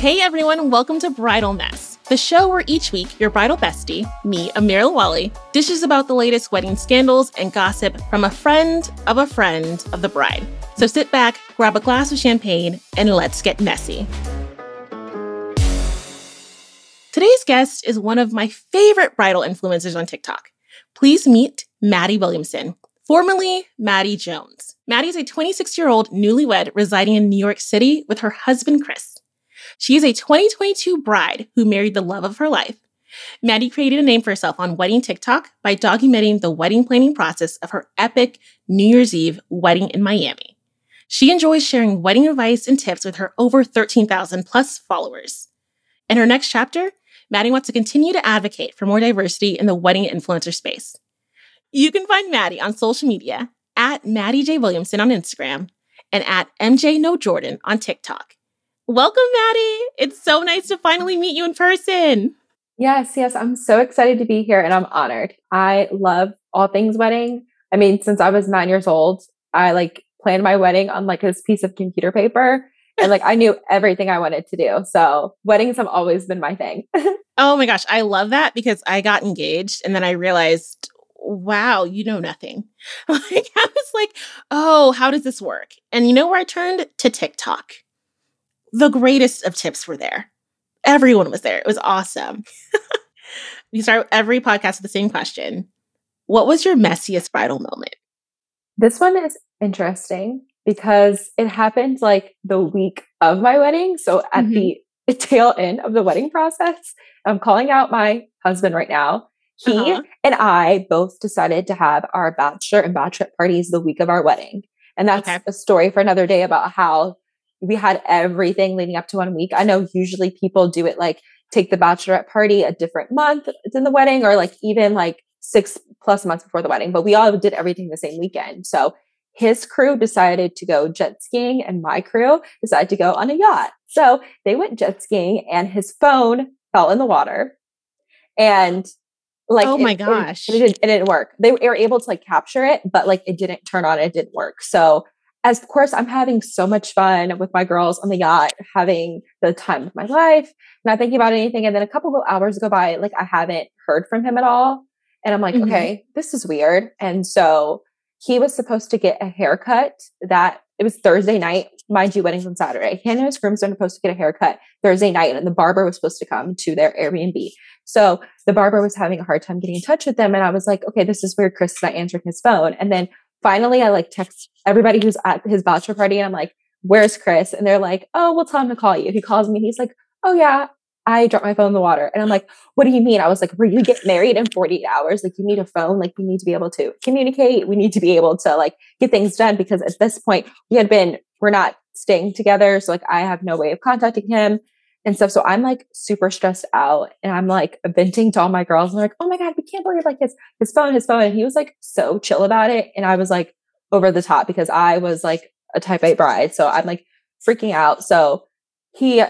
Hey everyone, welcome to Bridal Mess, the show where each week your bridal bestie, me, Amira Lewally, dishes about the latest wedding scandals and gossip from a friend of a friend of the bride. So sit back, grab a glass of champagne, and let's get messy. Today's guest is one of my favorite bridal influencers on TikTok. Please meet Maddie Williamson, formerly Maddie Jones. Maddie is a 26 year old newlywed residing in New York City with her husband, Chris. She is a 2022 bride who married the love of her life. Maddie created a name for herself on wedding TikTok by documenting the wedding planning process of her epic New Year's Eve wedding in Miami. She enjoys sharing wedding advice and tips with her over 13,000 plus followers. In her next chapter, Maddie wants to continue to advocate for more diversity in the wedding influencer space. You can find Maddie on social media at Maddie J. Williamson on Instagram and at MJ No Jordan on TikTok. Welcome, Maddie. It's so nice to finally meet you in person. Yes, yes. I'm so excited to be here and I'm honored. I love all things wedding. I mean, since I was nine years old, I like planned my wedding on like this piece of computer paper. And like I knew everything I wanted to do. So weddings have always been my thing. oh my gosh. I love that because I got engaged and then I realized, wow, you know nothing. Like I was like, oh, how does this work? And you know where I turned? To TikTok the greatest of tips were there. Everyone was there. It was awesome. we start every podcast with the same question What was your messiest bridal moment? This one is interesting because it happened like the week of my wedding. So at mm-hmm. the tail end of the wedding process, I'm calling out my husband right now. He uh-huh. and I both decided to have our bachelor and bachelorette parties the week of our wedding. And that's okay. a story for another day about how we had everything leading up to one week. I know usually people do it like take the bachelorette party a different month than the wedding or like even like six plus months before the wedding, but we all did everything the same weekend. So his crew decided to go jet skiing and my crew decided to go on a yacht. So they went jet skiing and his phone fell in the water. And like, oh my it, gosh, it, it, didn't, it didn't work. They were able to like capture it, but like it didn't turn on, it didn't work. So as of course I'm having so much fun with my girls on the yacht, having the time of my life, not thinking about anything. And then a couple of hours go by, like I haven't heard from him at all. And I'm like, mm-hmm. okay, this is weird. And so he was supposed to get a haircut that it was Thursday night. Mind you, weddings on Saturday. He and his groomsmen were supposed to get a haircut Thursday night, and the barber was supposed to come to their Airbnb. So the barber was having a hard time getting in touch with them. And I was like, okay, this is weird. Chris is not answering his phone. And then finally I like text everybody who's at his bachelor party and I'm like, where's Chris? And they're like, oh, we'll tell him to call you. He calls me. He's like, oh yeah, I dropped my phone in the water. And I'm like, what do you mean? I was like, we get married in 48 hours. Like you need a phone. Like we need to be able to communicate. We need to be able to like get things done because at this point we had been, we're not staying together. So like I have no way of contacting him and stuff. So I'm like super stressed out and I'm like venting to all my girls. And they're like, oh my God, we can't believe like his, his phone, his phone. And he was like so chill about it. And I was like over the top because I was like a type A bride. So I'm like freaking out. So he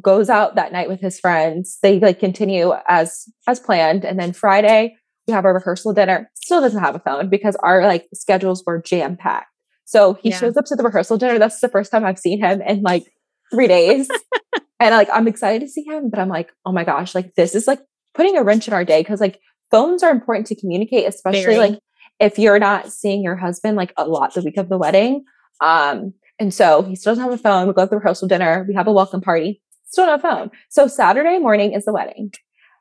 goes out that night with his friends. They like continue as, as planned. And then Friday we have our rehearsal dinner. Still doesn't have a phone because our like schedules were jam packed. So he yeah. shows up to the rehearsal dinner. That's the first time I've seen him in like three days. and like I'm excited to see him, but I'm like, oh my gosh, like this is like putting a wrench in our day because like phones are important to communicate, especially Very. like if you're not seeing your husband like a lot the week of the wedding. Um, and so he still doesn't have a phone. We go to the rehearsal dinner. We have a welcome party. Still no phone. So Saturday morning is the wedding.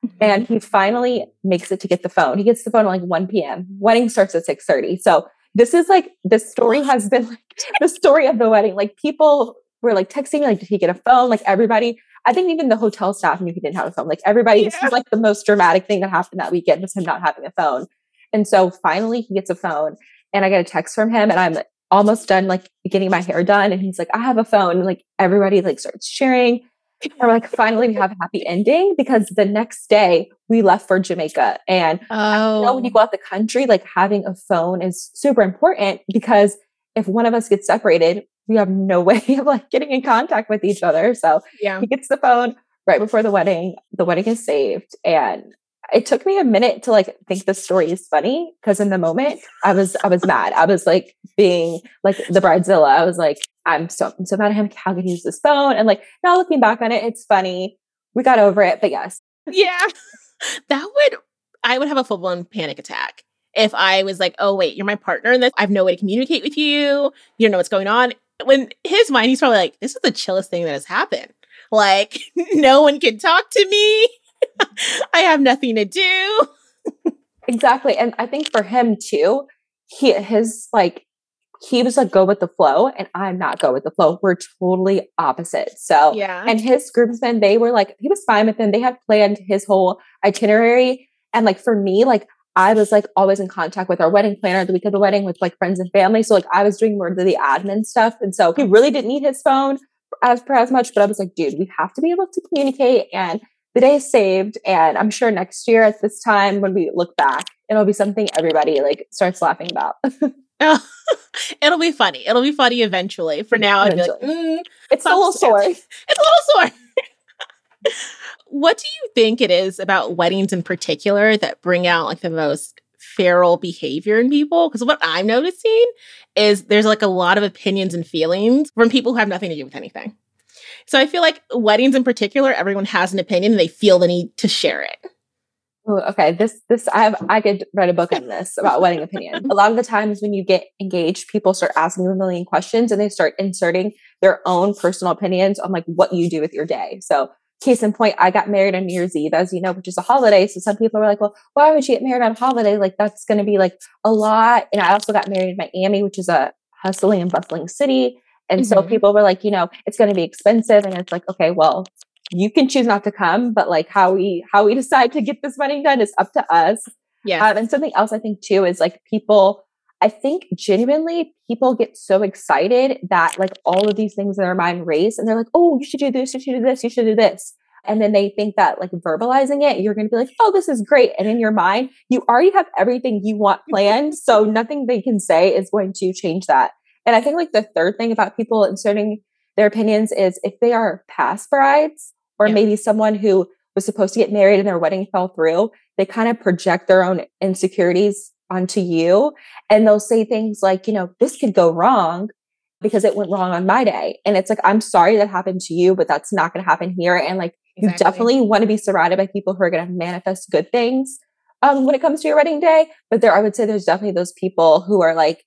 Mm-hmm. And he finally makes it to get the phone. He gets the phone at like 1 p.m. Wedding starts at 6 30. So this is like the story has been like the story of the wedding. Like people were like texting like, did he get a phone? Like everybody, I think even the hotel staff knew he didn't have a phone. Like everybody, yeah. this was like the most dramatic thing that happened that weekend was him not having a phone. And so finally he gets a phone and I get a text from him and I'm almost done like getting my hair done. And he's like, I have a phone. And like everybody like starts cheering. And we're like, finally we have a happy ending because the next day we left for Jamaica. And oh. when you oh. go out the country, like having a phone is super important because if one of us gets separated, we have no way of like getting in contact with each other. So yeah. he gets the phone right before the wedding. The wedding is saved. And it took me a minute to like think the story is funny because in the moment I was I was mad. I was like being like the bridezilla. I was like, I'm so I'm so mad at him. How can he use this phone? And like now looking back on it, it's funny. We got over it, but yes. Yeah. That would I would have a full blown panic attack if I was like, oh wait, you're my partner and I have no way to communicate with you. You don't know what's going on. When his mind, he's probably like, this is the chillest thing that has happened. Like, no one can talk to me. I have nothing to do. exactly. And I think for him too, he his like he was like go with the flow and I'm not go with the flow. We're totally opposite. So yeah. And his groomsmen, they were like, he was fine with them. They had planned his whole itinerary. And like for me, like I was like always in contact with our wedding planner the week of the wedding with like friends and family. So like I was doing more of the admin stuff. And so he really didn't need his phone as per as much, but I was like, dude, we have to be able to communicate and the day is saved. And I'm sure next year at this time, when we look back, it'll be something everybody like starts laughing about. oh, it'll be funny. It'll be funny eventually. For now, I'd be like, mm, it's a little sore. It's a little sore. What do you think it is about weddings in particular that bring out like the most feral behavior in people? Because what I'm noticing is there's like a lot of opinions and feelings from people who have nothing to do with anything. So I feel like weddings in particular, everyone has an opinion and they feel the need to share it. Ooh, okay, this this I have I could write a book on this about wedding opinion. A lot of the times when you get engaged, people start asking you a million questions and they start inserting their own personal opinions on like what you do with your day. So case in point, I got married on New Year's Eve, as you know, which is a holiday. So some people were like, well, why would you get married on a holiday? Like that's going to be like a lot. And I also got married in Miami, which is a hustling and bustling city. And mm-hmm. so people were like, you know, it's going to be expensive. And it's like, okay, well, you can choose not to come, but like how we how we decide to get this wedding done is up to us. Yeah. Um, and something else I think too is like people. I think genuinely people get so excited that like all of these things in their mind race, and they're like, "Oh, you should do this. You should do this. You should do this." And then they think that like verbalizing it, you're going to be like, "Oh, this is great." And in your mind, you already have everything you want planned, so nothing they can say is going to change that. And I think like the third thing about people inserting their opinions is if they are past brides or yeah. maybe someone who was supposed to get married and their wedding fell through, they kind of project their own insecurities onto you. And they'll say things like, you know, this could go wrong because it went wrong on my day. And it's like, I'm sorry that happened to you, but that's not going to happen here. And like, exactly. you definitely want to be surrounded by people who are going to manifest good things um, when it comes to your wedding day. But there, I would say there's definitely those people who are like,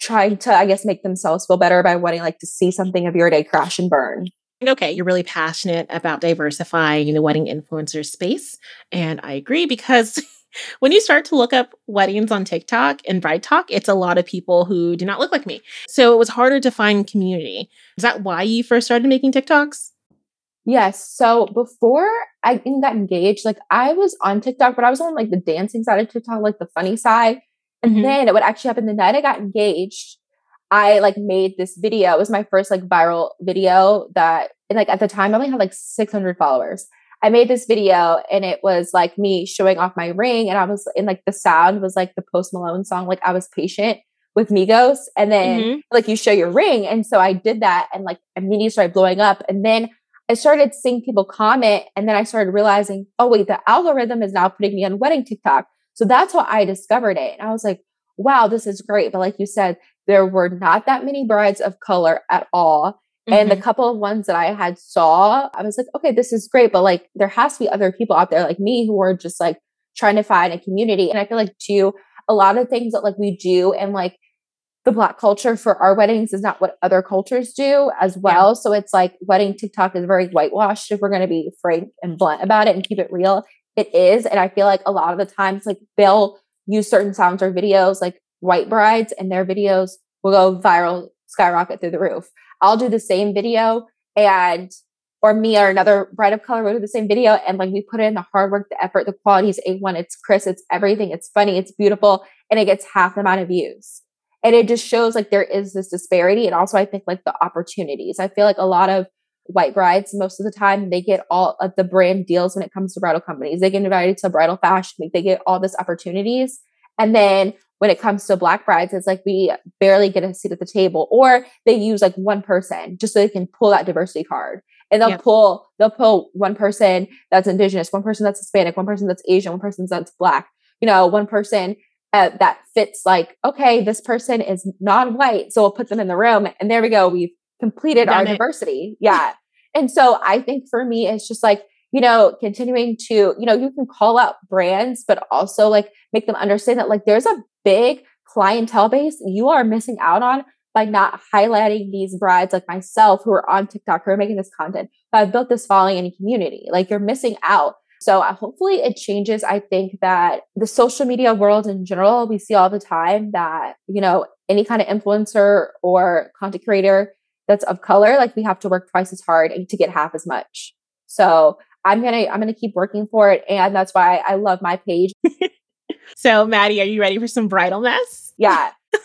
trying to, I guess, make themselves feel better by wanting like to see something of your day crash and burn. Okay, you're really passionate about diversifying the wedding influencer space. And I agree because when you start to look up weddings on TikTok and BrideTok, it's a lot of people who do not look like me. So it was harder to find community. Is that why you first started making TikToks? Yes. So before I got engaged, like I was on TikTok, but I was on like the dancing side of TikTok, like the funny side. And mm-hmm. then what actually happened the night I got engaged, I like made this video. It was my first like viral video that, and like at the time, I only had like 600 followers. I made this video and it was like me showing off my ring. And I was in like the sound was like the Post Malone song, like I was patient with Migos. And then mm-hmm. like you show your ring. And so I did that and like immediately started blowing up. And then I started seeing people comment. And then I started realizing, oh, wait, the algorithm is now putting me on wedding TikTok. So that's how I discovered it. And I was like, wow, this is great. But like you said, there were not that many brides of color at all. Mm-hmm. And the mm-hmm. couple of ones that I had saw, I was like, okay, this is great. But like there has to be other people out there like me who are just like trying to find a community. And I feel like too, a lot of things that like we do and like the black culture for our weddings is not what other cultures do as well. Yeah. So it's like wedding TikTok is very whitewashed if we're going to be frank and blunt about it and keep it real it is. And I feel like a lot of the times, like they'll use certain sounds or videos, like white brides, and their videos will go viral, skyrocket through the roof. I'll do the same video and or me or another bride of color will do the same video. And like we put in the hard work, the effort, the quality is A1, it's crisp, it's everything, it's funny, it's beautiful, and it gets half the amount of views. And it just shows like there is this disparity. And also I think like the opportunities. I feel like a lot of white brides most of the time they get all of the brand deals when it comes to bridal companies. They get invited to bridal fashion week. They get all this opportunities. And then when it comes to black brides it's like we barely get a seat at the table or they use like one person just so they can pull that diversity card and they'll pull they'll pull one person that's indigenous, one person that's Hispanic, one person that's Asian, one person that's black. You know, one person uh, that fits like okay, this person is non-white, so we'll put them in the room, and there we go. We've completed our it. diversity. Yeah, and so I think for me, it's just like you know, continuing to you know, you can call out brands, but also like make them understand that like there's a big clientele base you are missing out on by not highlighting these brides like myself who are on TikTok who are making this content, who have built this following and community. Like you're missing out. So uh, hopefully it changes. I think that the social media world in general, we see all the time that, you know, any kind of influencer or content creator that's of color, like we have to work twice as hard to get half as much. So I'm gonna I'm gonna keep working for it. And that's why I love my page. So, Maddie, are you ready for some bridal mess? Yeah.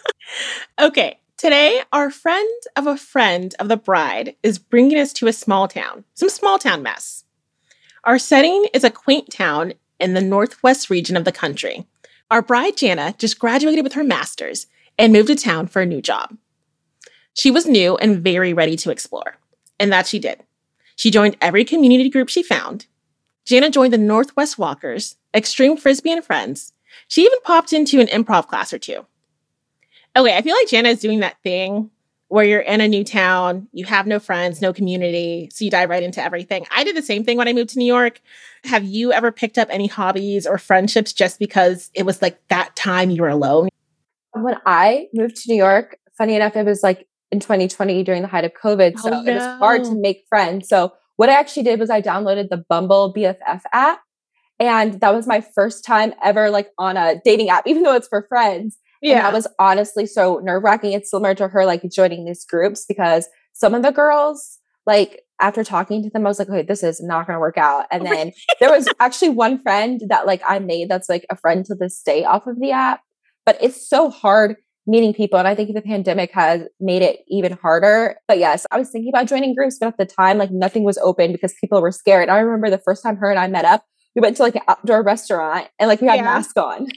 Okay, today our friend of a friend of the bride is bringing us to a small town, some small town mess. Our setting is a quaint town in the northwest region of the country. Our bride, Jana, just graduated with her master's and moved to town for a new job. She was new and very ready to explore, and that she did. She joined every community group she found. Jana joined the Northwest Walkers, Extreme Frisbee and Friends. She even popped into an improv class or two. Okay, I feel like Jana is doing that thing where you're in a new town, you have no friends, no community, so you dive right into everything. I did the same thing when I moved to New York. Have you ever picked up any hobbies or friendships just because it was like that time you were alone? when I moved to New York, funny enough, it was like in 2020 during the height of COVID. Oh, so Oh, it was hard to make friends. So what I actually did was I downloaded the Bumble BFF app. And that was my first time ever like on a dating app, even though it's for friends. And that was honestly so nerve wracking. It's similar to her like joining these groups because some of the girls, like after talking to them, I was like, okay, this is not going to work out. And oh then there was actually one friend that like I made that's like a friend to this day off of the app. But it's so hard meeting people. And I think the pandemic has made it even harder. But yes, I was thinking about joining groups, but at the time, like nothing was open because people were scared. I remember the first time her and I met up, we went to like an outdoor restaurant and like we had Yeah. masks on.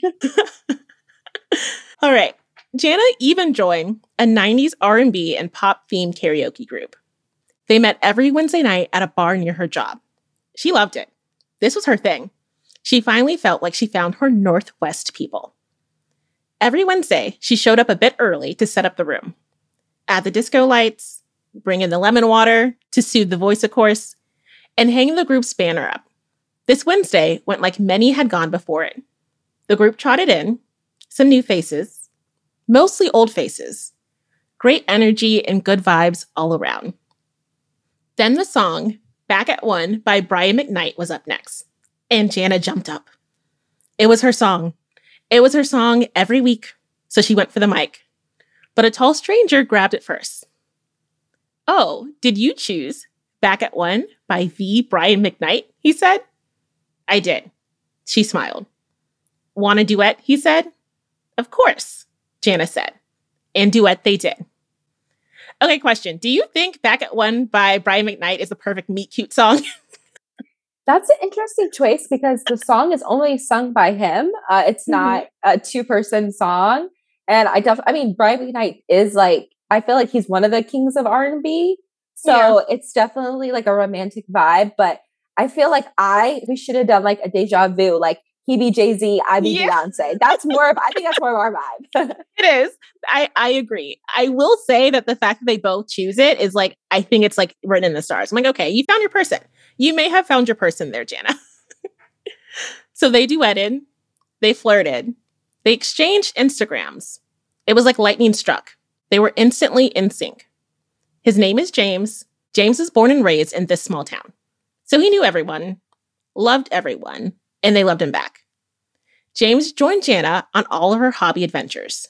All right. Jana even joined a 90s R&B and pop themed karaoke group. They met every Wednesday night at a bar near her job. She loved it. This was her thing. She finally felt like she found her Northwest people. Every Wednesday, she showed up a bit early to set up the room. Add the disco lights, bring in the lemon water to soothe the voice, of course, and hang the group's banner up. This Wednesday went like many had gone before it. The group trotted in, some new faces, mostly old faces. Great energy and good vibes all around. Then the song Back at One by Brian McKnight was up next, and Jana jumped up. It was her song. It was her song every week, so she went for the mic. But a tall stranger grabbed it first. Oh, did you choose Back at One by the Brian McKnight? He said. I did. She smiled. Want a duet? He said. Of course, Jana said. And duet they did. Okay, question. Do you think Back at One by Brian McKnight is the perfect meet cute song? That's an interesting choice because the song is only sung by him. Uh, it's Mhm. not a two person song. And I def I mean, Brian McKnight is like, I feel like he's one of the kings of R and B. So Yeah. it's definitely like a romantic vibe. But I feel like I we should have done like a deja vu, like he be Jay Z, I be Yeah. Beyonce. That's more of I think that's more of our vibe. it is. I, I agree. I will say that the fact that they both choose it is like, I think it's like written in the stars. I'm like, okay, you found your person. You may have found your person there, Jana. so they duetted, they flirted, they exchanged Instagrams. It was like lightning struck. They were instantly in sync. His name is James. James was born and raised in this small town. So he knew everyone, loved everyone, and they loved him back. James joined Jana on all of her hobby adventures.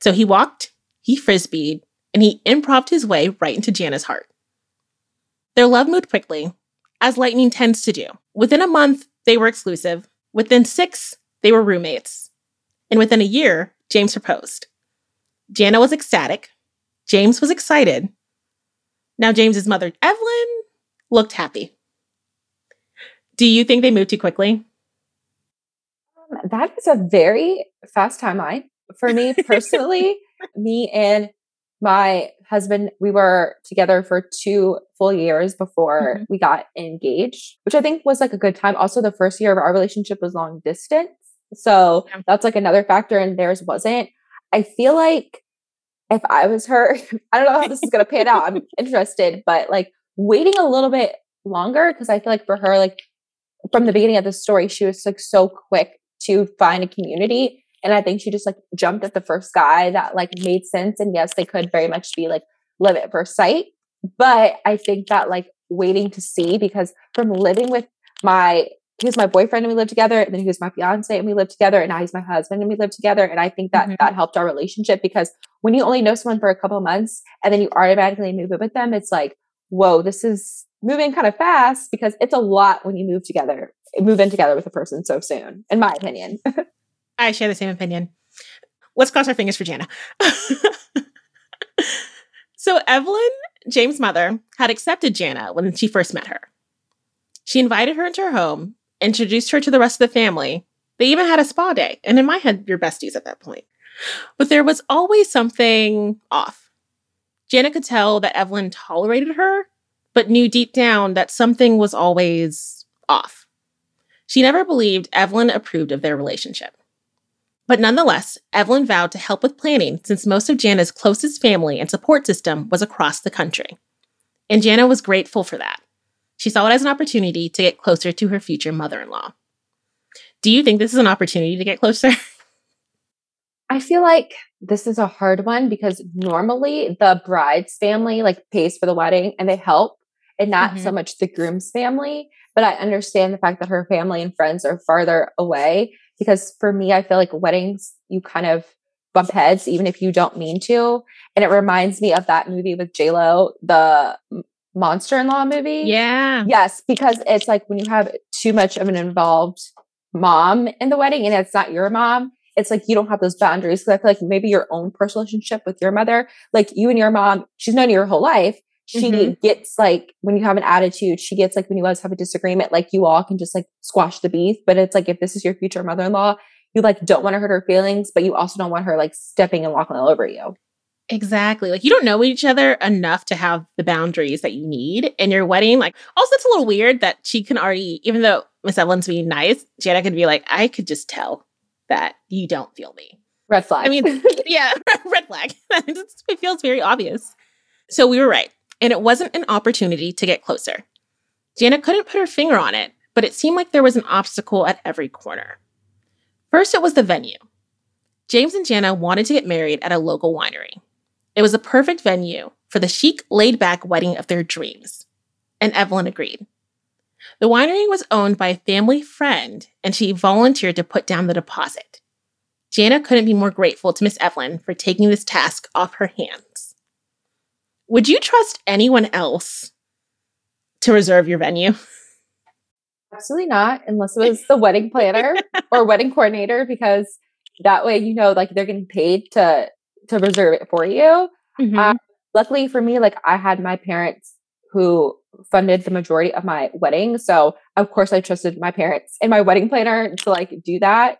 So he walked, he frisbeed, and he improved his way right into Jana's heart. Their love moved quickly, as lightning tends to do. Within a month, they were exclusive. Within six, they were roommates. And within a year, James proposed. Jana was ecstatic. James was excited. Now, James's mother, Evelyn, looked happy. Do you think they moved too quickly? Um, that is a very fast timeline for me personally. me and my husband, we were together for two full years before mm-hmm. we got engaged, which I think was like a good time. Also, the first year of our relationship was long distance. So yeah. that's like another factor, and theirs wasn't. I feel like if I was her, I don't know how this is going to pan out. I'm interested, but like waiting a little bit longer because I feel like for her, like from the beginning of the story, she was like so quick to find a community. And I think she just like jumped at the first guy that like made sense. And yes, they could very much be like live at first sight. But I think that like waiting to see because from living with my he was my boyfriend and we lived together and then he was my fiance and we lived together and now he's my husband and we lived together and i think that mm-hmm. that helped our relationship because when you only know someone for a couple months and then you automatically move in with them it's like whoa this is moving kind of fast because it's a lot when you move together, move in together with a person so soon, in my opinion. I share the same opinion. Let's cross our fingers for Jana. so, Evelyn, James' mother, had accepted Jana when she first met her. She invited her into her home, introduced her to the rest of the family. They even had a spa day, and in my head, you're besties at that point. But there was always something off. Jana could tell that Evelyn tolerated her, but knew deep down that something was always off. She never believed Evelyn approved of their relationship. But nonetheless, Evelyn vowed to help with planning since most of Jana's closest family and support system was across the country. And Jana was grateful for that. She saw it as an opportunity to get closer to her future mother in law. Do you think this is an opportunity to get closer? I feel like this is a hard one because normally the bride's family like pays for the wedding and they help and not mm-hmm. so much the groom's family. But I understand the fact that her family and friends are farther away because for me, I feel like weddings, you kind of bump heads even if you don't mean to. And it reminds me of that movie with Lo, the monster in law movie. Yeah. Yes, because it's like when you have too much of an involved mom in the wedding and it's not your mom, it's like you don't have those boundaries. Cause I feel like maybe your own personal relationship with your mother, like you and your mom, she's known you your whole life. She mm-hmm. gets like when you have an attitude, she gets like when you guys have a disagreement, like you all can just like squash the beef. But it's like if this is your future mother in law, you like don't want to hurt her feelings, but you also don't want her like stepping and walking all over you. Exactly. Like you don't know each other enough to have the boundaries that you need in your wedding. Like also it's a little weird that she can already, even though Miss Evelyn's being nice, Jana could be like, I could just tell that you don't feel me. Red flag. I mean, yeah, red flag. it feels very obvious. So we were right, and it wasn't an opportunity to get closer. Jana couldn't put her finger on it, but it seemed like there was an obstacle at every corner. First, it was the venue. James and Jana wanted to get married at a local winery. It was a perfect venue for the chic, laid back wedding of their dreams. And Evelyn agreed. The winery was owned by a family friend, and she volunteered to put down the deposit. Jana couldn't be more grateful to Miss Evelyn for taking this task off her hands. Would you trust anyone else to reserve your venue? Absolutely not, unless it was the wedding planner or wedding coordinator, because that way you know like they're getting paid to to reserve it for you. Mm-hmm. Uh, luckily for me, like I had my parents who funded the majority of my wedding. So of course I trusted my parents and my wedding planner to like do that.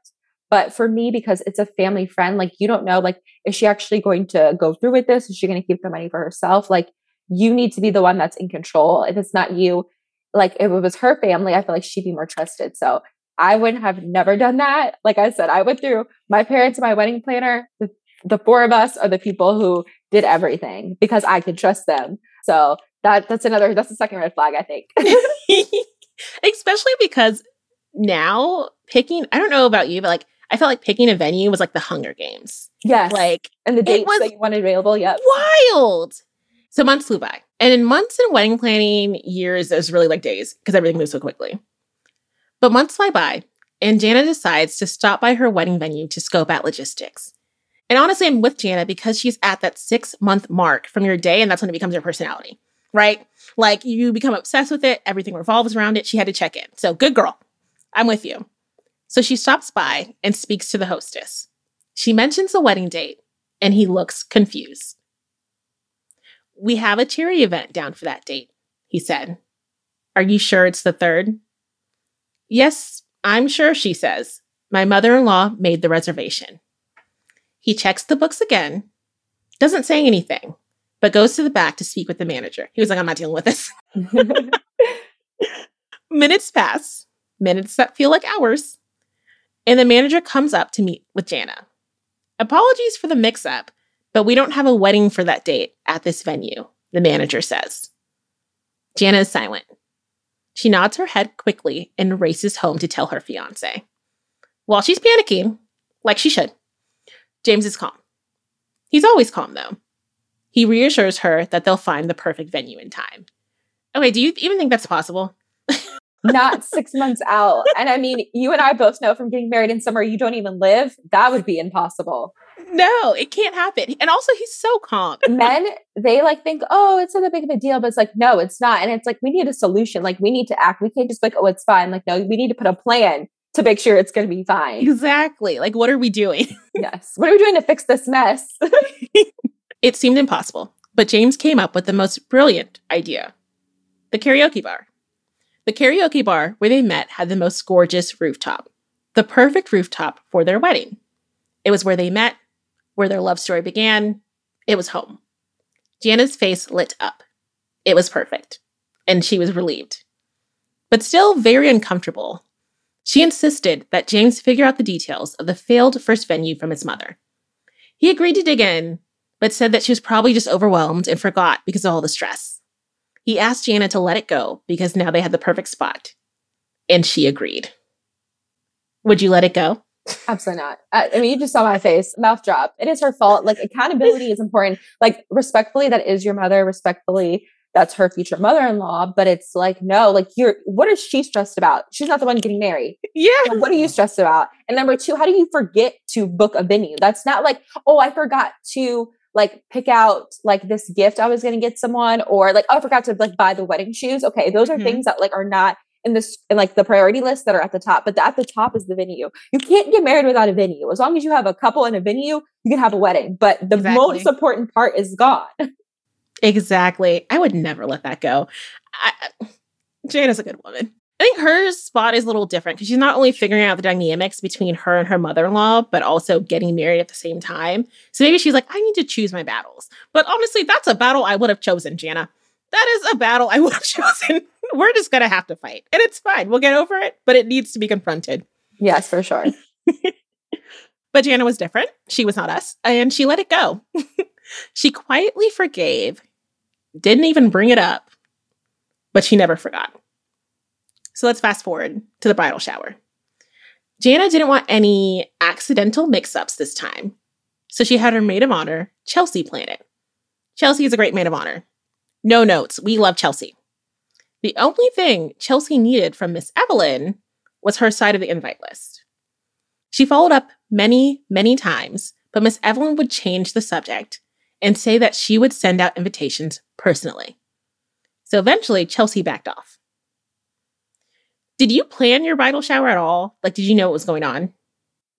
But for me, because it's a family friend, like you don't know, like, is she actually going to go through with this? Is she going to keep the money for herself? Like you need to be the one that's in control. If it's not you, like if it was her family, I feel like she'd be more trusted. So I would have never done that. Like I said, I went through my parents my wedding planner. The, the four of us are the people who did everything because I could trust them. So that that's another that's the second red flag i think especially because now picking i don't know about you but like i felt like picking a venue was like the hunger games yes like and the dates that you wanted available yep wild so months flew by and in months in wedding planning years there's really like days because everything moves so quickly but months fly by and jana decides to stop by her wedding venue to scope out logistics and honestly i'm with jana because she's at that six month mark from your day and that's when it becomes your personality right? Like you become obsessed with it, everything revolves around it. She had to check in. So, good girl. I'm with you. So she stops by and speaks to the hostess. She mentions the wedding date, and he looks confused. We have a charity event down for that date, he said. Are you sure it's the third? Yes, I'm sure, she says. My mother in law made the reservation. He checks the books again, doesn't say anything, but goes to the back to speak with the manager. He was like, I'm not dealing with this. minutes pass, minutes that feel like hours, and the manager comes up to meet with Jana. Apologies for the mix up, but we don't have a wedding for that date at this venue, the manager says. Jana is silent. She nods her head quickly and races home to tell her fiance. While she's panicking, like she should, James is calm. He's always calm, though. He reassures her that they'll find the perfect venue in time. Okay, do you even think that's possible? Not six months out. And I mean, you and I both know from getting married in somewhere you don't even live, that would be impossible. No, it can't happen. And also, he's so calm. Men, they like think, oh, it's not that big of a deal, but it's like, no, it's not. And it's like, we need a solution. Like, we need to act. We can't just be like, oh, it's fine. Like, no, we need to put a plan to make sure it's going to be fine. Exactly. Like, what are we doing? yes. What are we doing to fix this mess? it seemed impossible, but James came up with the most brilliant idea the karaoke bar. The karaoke bar where they met had the most gorgeous rooftop, the perfect rooftop for their wedding. It was where they met, where their love story began. It was home. Jana's face lit up. It was perfect, and she was relieved, but still very uncomfortable. She insisted that James figure out the details of the failed first venue from his mother. He agreed to dig in, but said that she was probably just overwhelmed and forgot because of all the stress. He asked Jana to let it go because now they had the perfect spot, and she agreed. Would you let it go? Absolutely not. I, I mean, you just saw my face, mouth drop. It is her fault. Like, accountability is important. Like, respectfully, that is your mother. Respectfully, that's her future mother-in-law but it's like no like you're what is she stressed about she's not the one getting married yeah what are you stressed about and number two how do you forget to book a venue that's not like oh i forgot to like pick out like this gift i was going to get someone or like oh i forgot to like buy the wedding shoes okay those are mm-hmm. things that like are not in this in like the priority list that are at the top but the, at the top is the venue you can't get married without a venue as long as you have a couple in a venue you can have a wedding but the exactly. most important part is gone Exactly. I would never let that go. I, Jane is a good woman. I think her spot is a little different because she's not only figuring out the dynamics between her and her mother in law, but also getting married at the same time. So maybe she's like, I need to choose my battles. But honestly, that's a battle I would have chosen, Jana. That is a battle I would have chosen. We're just going to have to fight. And it's fine. We'll get over it, but it needs to be confronted. Yes, for sure. but Jana was different. She was not us. And she let it go. she quietly forgave didn't even bring it up, but she never forgot. So let's fast forward to the bridal shower. Jana didn't want any accidental mix ups this time, so she had her maid of honor, Chelsea, plan it. Chelsea is a great maid of honor. No notes, we love Chelsea. The only thing Chelsea needed from Miss Evelyn was her side of the invite list. She followed up many, many times, but Miss Evelyn would change the subject and say that she would send out invitations personally. So eventually, Chelsea backed off. Did you plan your bridal shower at all? Like, did you know what was going on?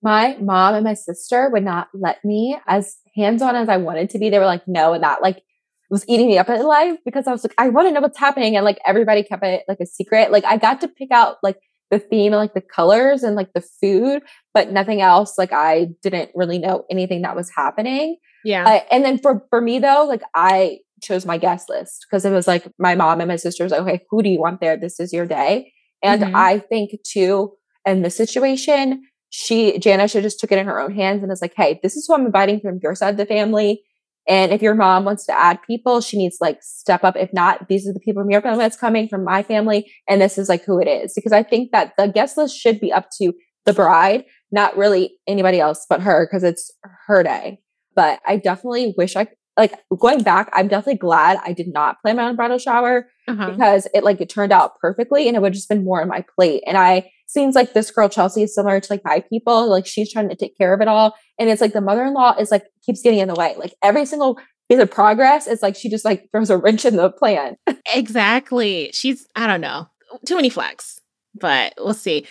My mom and my sister would not let me, as hands on as I wanted to be, they were like, no. And that like was eating me up at life because I was like, I want to know what's happening. And like everybody kept it like a secret. Like I got to pick out like the theme and like the colors and like the food, but nothing else. Like I didn't really know anything that was happening. Yeah. Uh, and then for for me though, like I chose my guest list because it was like my mom and my sister was like, okay, who do you want there? This is your day. And mm-hmm. I think too, in this situation, she Jana should just took it in her own hands and was like, hey, this is who I'm inviting from your side of the family. And if your mom wants to add people, she needs like step up. If not, these are the people from your family that's coming from my family. And this is like who it is. Because I think that the guest list should be up to the bride, not really anybody else but her, because it's her day. But I definitely wish I like going back, I'm definitely glad I did not plan my own bridal shower uh-huh. because it like it turned out perfectly and it would just been more on my plate. And I seems like this girl Chelsea is similar to like my people. Like she's trying to take care of it all. And it's like the mother-in-law is like keeps getting in the way. Like every single bit of progress is like she just like throws a wrench in the plan. exactly. She's I don't know. Too many flags. But we'll see.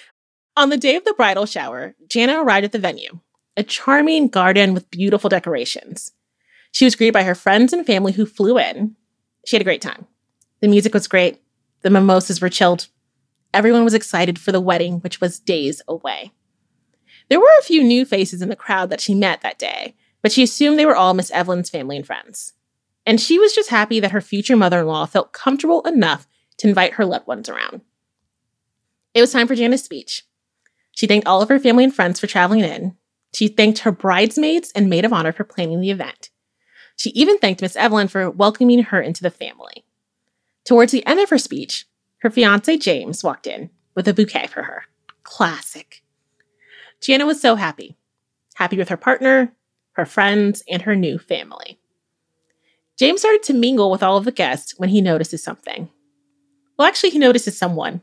On the day of the bridal shower, Jana arrived at the venue a charming garden with beautiful decorations. She was greeted by her friends and family who flew in. She had a great time. The music was great. The mimosas were chilled. Everyone was excited for the wedding, which was days away. There were a few new faces in the crowd that she met that day, but she assumed they were all Miss Evelyn's family and friends. And she was just happy that her future mother in law felt comfortable enough to invite her loved ones around. It was time for Jana's speech. She thanked all of her family and friends for traveling in. She thanked her bridesmaids and maid of honor for planning the event. She even thanked Miss Evelyn for welcoming her into the family. Towards the end of her speech, her fiance James walked in with a bouquet for her. Classic. Jana was so happy. Happy with her partner, her friends, and her new family. James started to mingle with all of the guests when he notices something. Well, actually, he notices someone.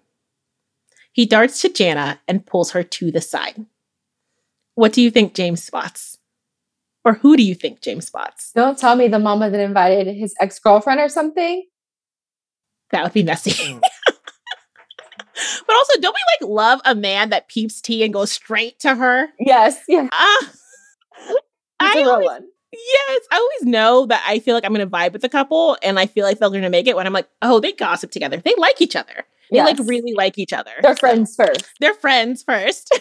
He darts to Jana and pulls her to the side. What do you think James spots? Or who do you think James spots? Don't tell me the mama that invited his ex girlfriend or something. That would be messy. Mm. but also, don't we like love a man that peeps tea and goes straight to her? Yes, yeah. Uh, I always, Yes, I always know that I feel like I'm going to vibe with the couple, and I feel like they're going to make it when I'm like, oh, they gossip together. They like each other. They yes. like really like each other. They're friends first. They're friends first.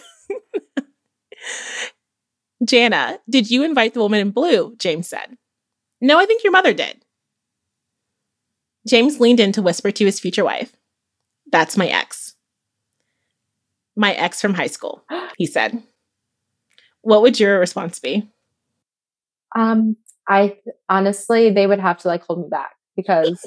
Jana, did you invite the woman in blue? James said. No, I think your mother did. James leaned in to whisper to his future wife, That's my ex. My ex from high school, he said. What would your response be? Um, I honestly, they would have to like hold me back because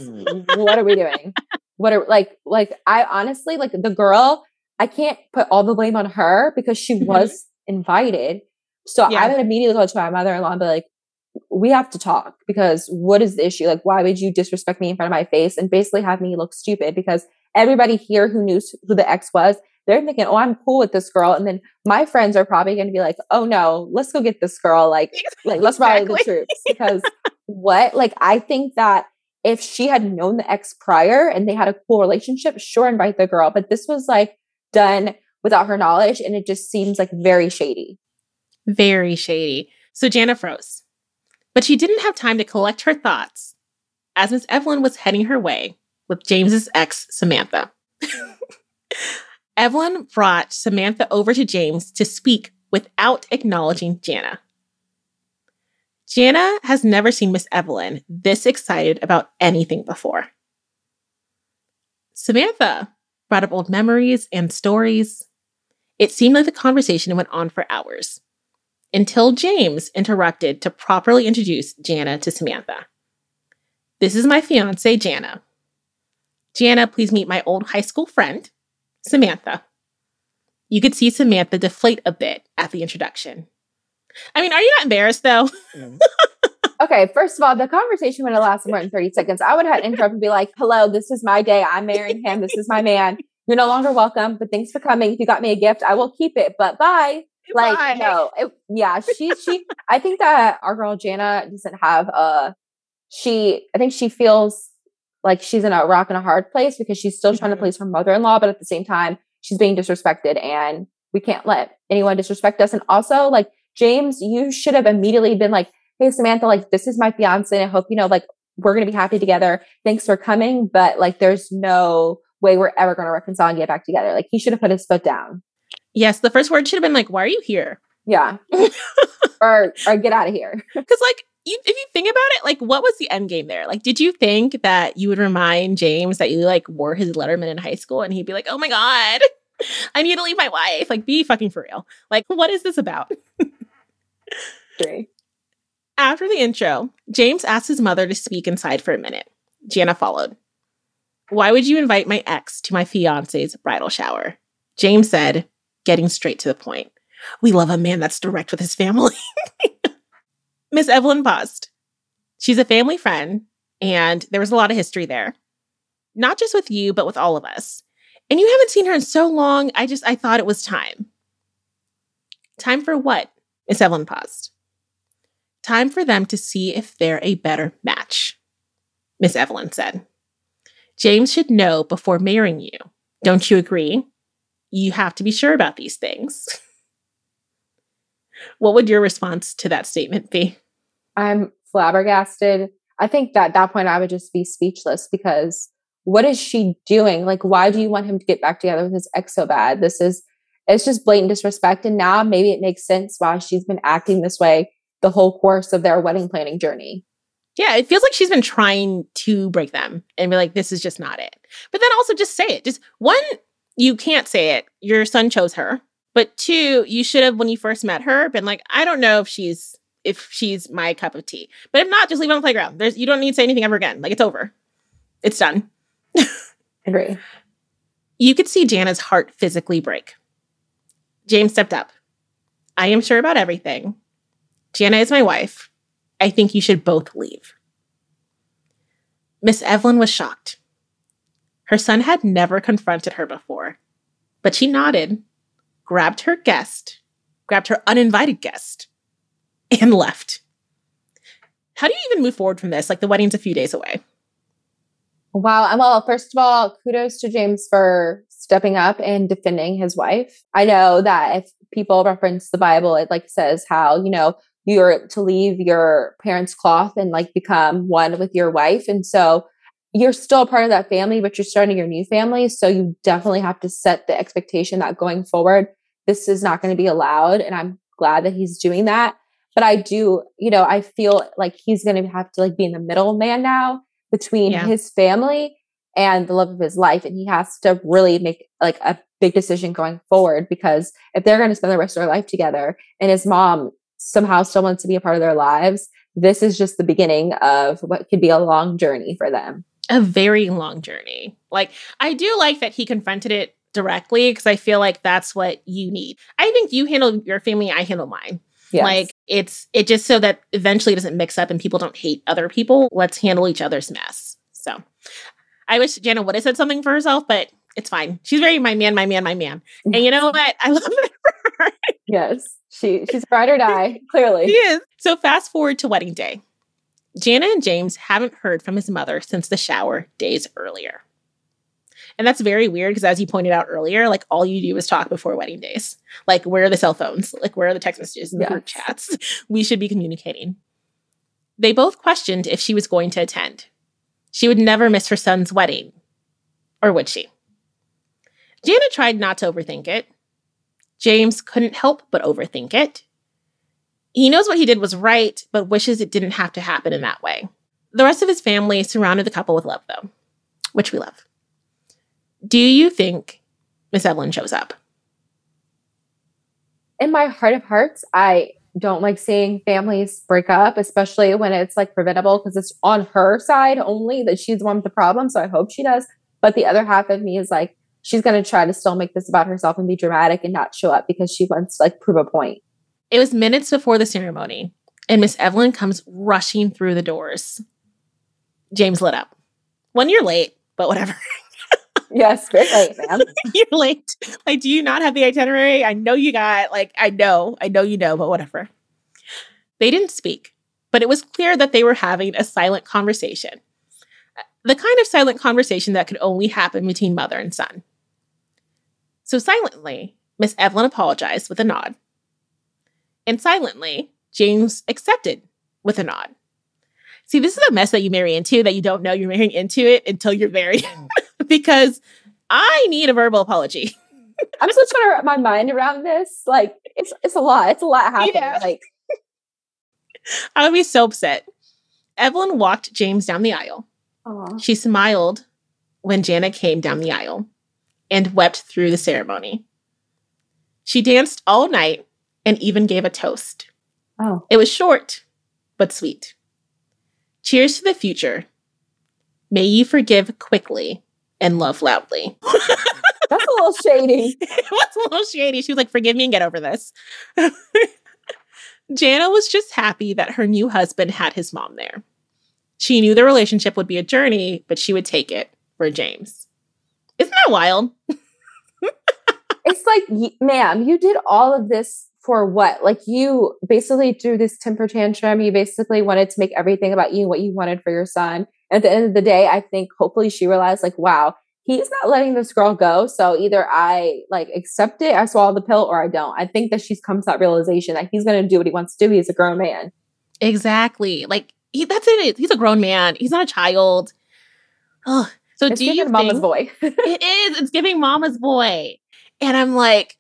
what are we doing? What are like, like, I honestly, like the girl, I can't put all the blame on her because she mm-hmm. was invited. So yeah. I would immediately go to my mother in law and be like, we have to talk because what is the issue? Like, why would you disrespect me in front of my face and basically have me look stupid? Because everybody here who knew who the ex was, they're thinking, oh, I'm cool with this girl. And then my friends are probably going to be like, oh no, let's go get this girl. Like, like let's exactly. rally the troops. Because what? Like, I think that if she had known the ex prior and they had a cool relationship, sure, invite the girl. But this was like done without her knowledge. And it just seems like very shady. Very shady. So Jana froze. But she didn't have time to collect her thoughts as Miss Evelyn was heading her way with James's ex, Samantha. Evelyn brought Samantha over to James to speak without acknowledging Jana. Jana has never seen Miss Evelyn this excited about anything before. Samantha brought up old memories and stories. It seemed like the conversation went on for hours until James interrupted to properly introduce Jana to Samantha. This is my fiance, Jana. Jana, please meet my old high school friend, Samantha. You could see Samantha deflate a bit at the introduction. I mean, are you not embarrassed though? Mm. okay, first of all, the conversation would have lasted more than 30 seconds. I would have interrupted and be like, hello, this is my day. I'm marrying him. This is my man. You're no longer welcome, but thanks for coming. If you got me a gift, I will keep it, but bye like Bye. no it, yeah she she i think that our girl jana doesn't have a she i think she feels like she's in a rock and a hard place because she's still trying to mm-hmm. please her mother-in-law but at the same time she's being disrespected and we can't let anyone disrespect us. And also like james you should have immediately been like hey samantha like this is my fiance. And i hope you know like we're gonna be happy together. Thanks for coming but like there's no way we're ever gonna reconcile and get back together. Like he should have put his foot down Yes, the first word should have been like, "Why are you here?" Yeah, or or get out of here. Because like, you, if you think about it, like, what was the end game there? Like, did you think that you would remind James that you like wore his Letterman in high school, and he'd be like, "Oh my god, I need to leave my wife"? Like, be fucking for real. Like, what is this about? Three. After the intro, James asked his mother to speak inside for a minute. Jana followed. Why would you invite my ex to my fiance's bridal shower? James said, getting straight to the point. We love a man that's direct with his family. Miss Evelyn paused. She's a family friend, and there was a lot of history there. Not just with you, but with all of us. And you haven't seen her in so long, I just I thought it was time. Time for what? Miss Evelyn paused. Time for them to see if they're a better match, Miss Evelyn said. James should know before marrying you. Don't you agree? You have to be sure about these things. what would your response to that statement be? I'm flabbergasted. I think that at that point I would just be speechless because what is she doing? Like, why do you want him to get back together with his ex so bad? This is, it's just blatant disrespect. And now maybe it makes sense why she's been acting this way the whole course of their wedding planning journey. Yeah, it feels like she's been trying to break them and be like, this is just not it. But then also just say it. Just one, you can't say it. Your son chose her. But two, you should have, when you first met her, been like, I don't know if she's if she's my cup of tea. But if not, just leave it on the playground. There's you don't need to say anything ever again. Like it's over. It's done. Agree. You could see Jana's heart physically break. James stepped up. I am sure about everything. Jana is my wife. I think you should both leave. Miss Evelyn was shocked. Her son had never confronted her before, but she nodded, grabbed her guest, grabbed her uninvited guest, and left. How do you even move forward from this? Like the wedding's a few days away. Wow. Well, first of all, kudos to James for stepping up and defending his wife. I know that if people reference the Bible, it like says how, you know, you're to leave your parents' cloth and like become one with your wife. And so you're still a part of that family, but you're starting your new family. So you definitely have to set the expectation that going forward, this is not going to be allowed. And I'm glad that he's doing that. But I do, you know, I feel like he's going to have to like be in the middle man now between yeah. his family and the love of his life. And he has to really make like a big decision going forward because if they're going to spend the rest of their life together and his mom somehow still wants to be a part of their lives, this is just the beginning of what could be a long journey for them. A very long journey. Like, I do like that he confronted it directly because I feel like that's what you need. I think you handle your family, I handle mine. Yes. Like it's it just so that eventually it doesn't mix up and people don't hate other people. Let's handle each other's mess. So I wish Jana would have said something for herself, but it's fine. She's very my man, my man, my man. And you know what? I love it for her. Yes. She she's ride or die, clearly. She is. So fast forward to wedding day. Jana and James haven't heard from his mother since the shower days earlier. And that's very weird because, as you pointed out earlier, like all you do is talk before wedding days. Like, where are the cell phones? Like, where are the text messages and the group chats? We should be communicating. They both questioned if she was going to attend. She would never miss her son's wedding. Or would she? Jana tried not to overthink it. James couldn't help but overthink it. He knows what he did was right, but wishes it didn't have to happen in that way. The rest of his family surrounded the couple with love, though, which we love. Do you think Miss Evelyn shows up? In my heart of hearts, I don't like seeing families break up, especially when it's like preventable because it's on her side only that she's the one with the problem. So I hope she does. But the other half of me is like, she's going to try to still make this about herself and be dramatic and not show up because she wants to like prove a point. It was minutes before the ceremony, and Miss Evelyn comes rushing through the doors. James lit up. One year late, but whatever. yes, very late, man. You're late. Like, do you not have the itinerary? I know you got, like, I know, I know you know, but whatever. They didn't speak, but it was clear that they were having a silent conversation. The kind of silent conversation that could only happen between mother and son. So silently, Miss Evelyn apologized with a nod. And silently, James accepted with a nod. See, this is a mess that you marry into that you don't know you're marrying into it until you're married. Mm. because I need a verbal apology. I'm still trying to wrap my mind around this. Like, it's it's a lot. It's a lot happening. Yeah. Like, I would be so upset. Evelyn walked James down the aisle. Aww. She smiled when Jana came down the aisle and wept through the ceremony. She danced all night and even gave a toast. Oh. It was short, but sweet. Cheers to the future. May you forgive quickly and love loudly. That's a little shady. it was a little shady. She was like, forgive me and get over this. Jana was just happy that her new husband had his mom there. She knew the relationship would be a journey, but she would take it for James. Isn't that wild? it's like, ma'am, you did all of this for what? Like you basically threw this temper tantrum. You basically wanted to make everything about you, what you wanted for your son. And at the end of the day, I think hopefully she realized like, wow, he's not letting this girl go. So either I like accept it, I swallow the pill, or I don't. I think that she's come to that realization that he's going to do what he wants to do. He's a grown man. Exactly. Like he, that's it. He's a grown man. He's not a child. Oh, so it's do you think, mama's boy? it is. It's giving mama's boy. And I'm like,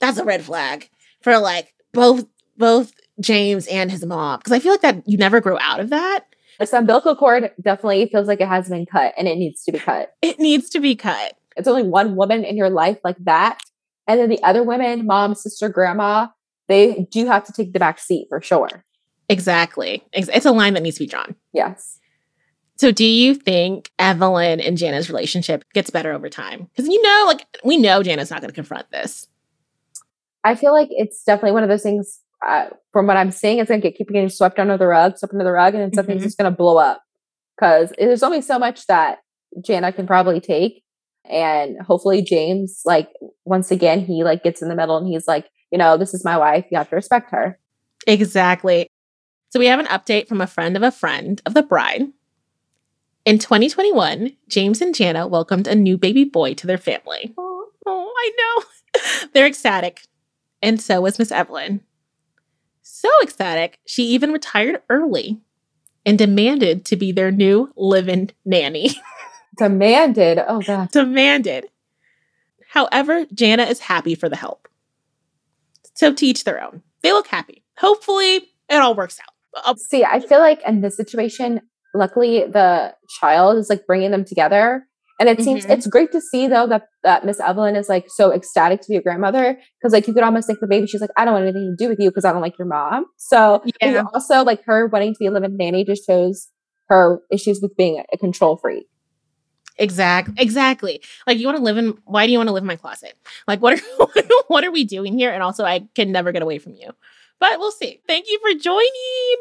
that's a red flag for like both both James and his mom because I feel like that you never grow out of that. This umbilical cord definitely feels like it has been cut and it needs to be cut. It needs to be cut. It's only one woman in your life like that. And then the other women, mom, sister, grandma, they do have to take the back seat for sure. Exactly. It's a line that needs to be drawn. Yes. So, do you think Evelyn and Jana's relationship gets better over time? Because you know, like, we know Jana's not going to confront this. I feel like it's definitely one of those things. Uh, from what I'm seeing, it's going to get keep getting swept under the rug, swept under the rug, and then something's mm-hmm. just going to blow up. Because there's only so much that Jana can probably take, and hopefully James, like, once again, he like gets in the middle and he's like, you know, this is my wife. You have to respect her. Exactly. So we have an update from a friend of a friend of the bride. In 2021, James and Jana welcomed a new baby boy to their family. Oh, oh I know. They're ecstatic. And so was Miss Evelyn. So ecstatic, she even retired early and demanded to be their new live in nanny. demanded? Oh, God. demanded. However, Jana is happy for the help. So teach their own. They look happy. Hopefully, it all works out. I'll- See, I feel like in this situation, luckily the child is like bringing them together. And it seems mm-hmm. it's great to see though that that Miss Evelyn is like so ecstatic to be a grandmother because like you could almost think the baby she's like I don't want anything to do with you because I don't like your mom. So yeah. also like her wanting to be a living nanny just shows her issues with being a control freak. Exactly. Exactly. Like you want to live in why do you want to live in my closet? Like what are what are we doing here? And also I can never get away from you. But we'll see. Thank you for joining.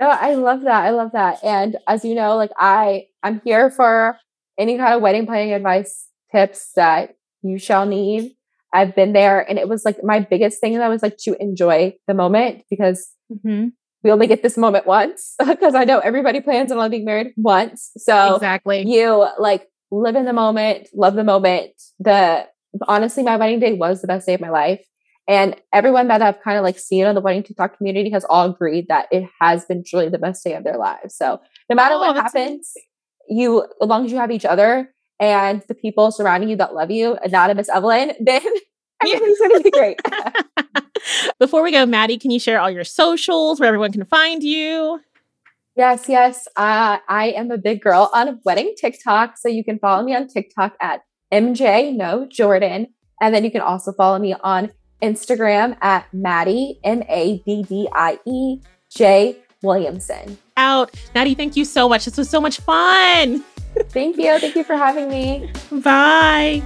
No, I love that. I love that. And as you know, like I I'm here for any kind of wedding planning advice tips that you shall need. I've been there and it was like my biggest thing that was like to enjoy the moment because mm-hmm. we only get this moment once because I know everybody plans on only being married once. So exactly you like live in the moment, love the moment. The honestly, my wedding day was the best day of my life. And everyone that I've kind of like seen on the wedding TikTok community has all agreed that it has been truly the best day of their lives. So no matter oh, what happens, you, as long as you have each other and the people surrounding you that love you, Anonymous Evelyn, then everything's going to be great. Before we go, Maddie, can you share all your socials where everyone can find you? Yes, yes. Uh, I am a big girl on wedding TikTok. So you can follow me on TikTok at MJ No Jordan. And then you can also follow me on Instagram at Maddie, M A D D I E J Williamson. Out. Maddie, thank you so much. This was so much fun. thank you. Thank you for having me. Bye.